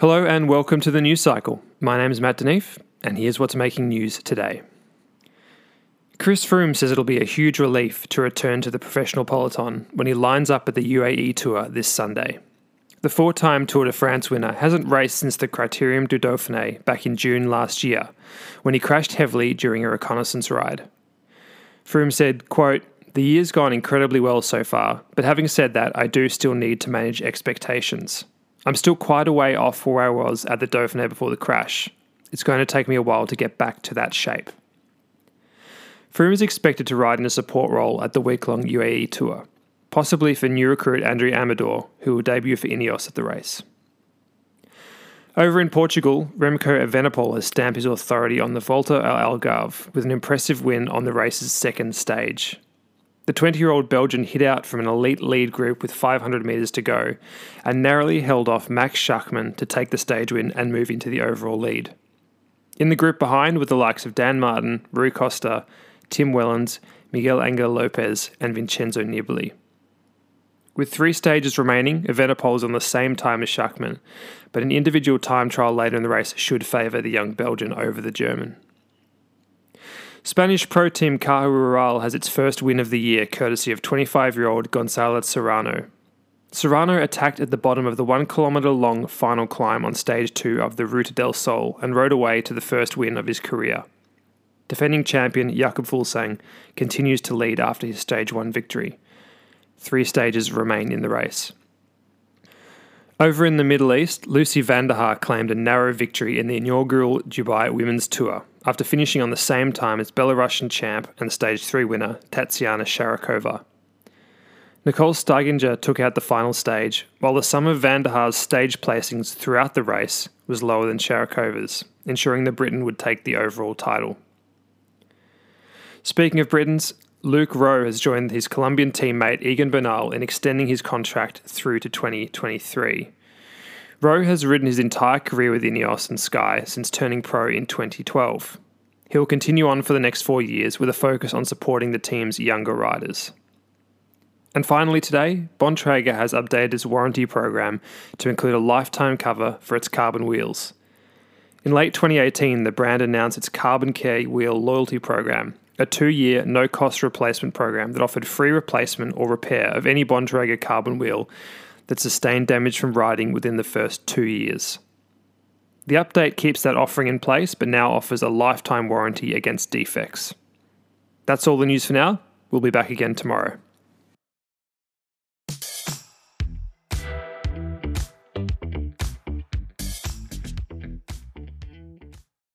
Hello and welcome to the news cycle. My name is Matt de Neef, and here's what's making news today. Chris Froome says it'll be a huge relief to return to the professional peloton when he lines up at the UAE Tour this Sunday. The four time Tour de France winner hasn't raced since the Criterium du Dauphiné back in June last year, when he crashed heavily during a reconnaissance ride. Froome said, quote, The year's gone incredibly well so far, but having said that, I do still need to manage expectations. I'm still quite a way off where I was at the Dauphiné before the crash. It's going to take me a while to get back to that shape. Froome is expected to ride in a support role at the week long UAE Tour, possibly for new recruit Andrey Amador, who will debut for Ineos at the race. Over in Portugal, Remco Evenepoel has stamped his authority on the Volta ao Algarve with an impressive win on the race's second stage. The 20 year old Belgian hit out from an elite lead group with 500 metres to go and narrowly held off Max Schachmann to take the stage win and move into the overall lead. In the group behind were the likes of Dan Martin, Rui Costa, Tim Wellens, Miguel Angel Lopez, and Vincenzo Nibali. With three stages remaining, Evenepoel is on the same time as Schachmann, but an individual time trial later in the race should favour the young Belgian over the German. Spanish pro team Caja Rural has its first win of the year courtesy of 25 year old Gonzalo Serrano. Serrano attacked at the bottom of the one kilometre long final climb on stage two of the Ruta del Sol and rode away to the first win of his career. Defending champion Jakob Fuglsang continues to lead after his stage one victory. Three stages remain in the race. Over in the Middle East, Lucy van der Haar claimed a narrow victory in the inaugural Dubai Women's Tour after finishing on the same time as Belarusian champ and stage 3 winner Tatyana Sharakova. Nicole Steigenga took out the final stage, while the sum of van der Haar's stage placings throughout the race was lower than Sharakova's, ensuring the Briton would take the overall title. Speaking of Britons, Luke Rowe has joined his Colombian teammate Egan Bernal in extending his contract through to 2023. Rowe has ridden his entire career with Ineos and Sky since turning pro in 2012. He will continue on for the next four years with a focus on supporting the team's younger riders. And finally, today, Bontrager has updated its warranty program to include a lifetime cover for its carbon wheels. In late 2018, the brand announced its Carbon Care Wheel loyalty program, a two year, no cost replacement program that offered free replacement or repair of any Bontrager carbon wheel that sustained damage from riding within the first two years. The update keeps that offering in place but now offers a lifetime warranty against defects. That's all the news for now. We'll be back again tomorrow.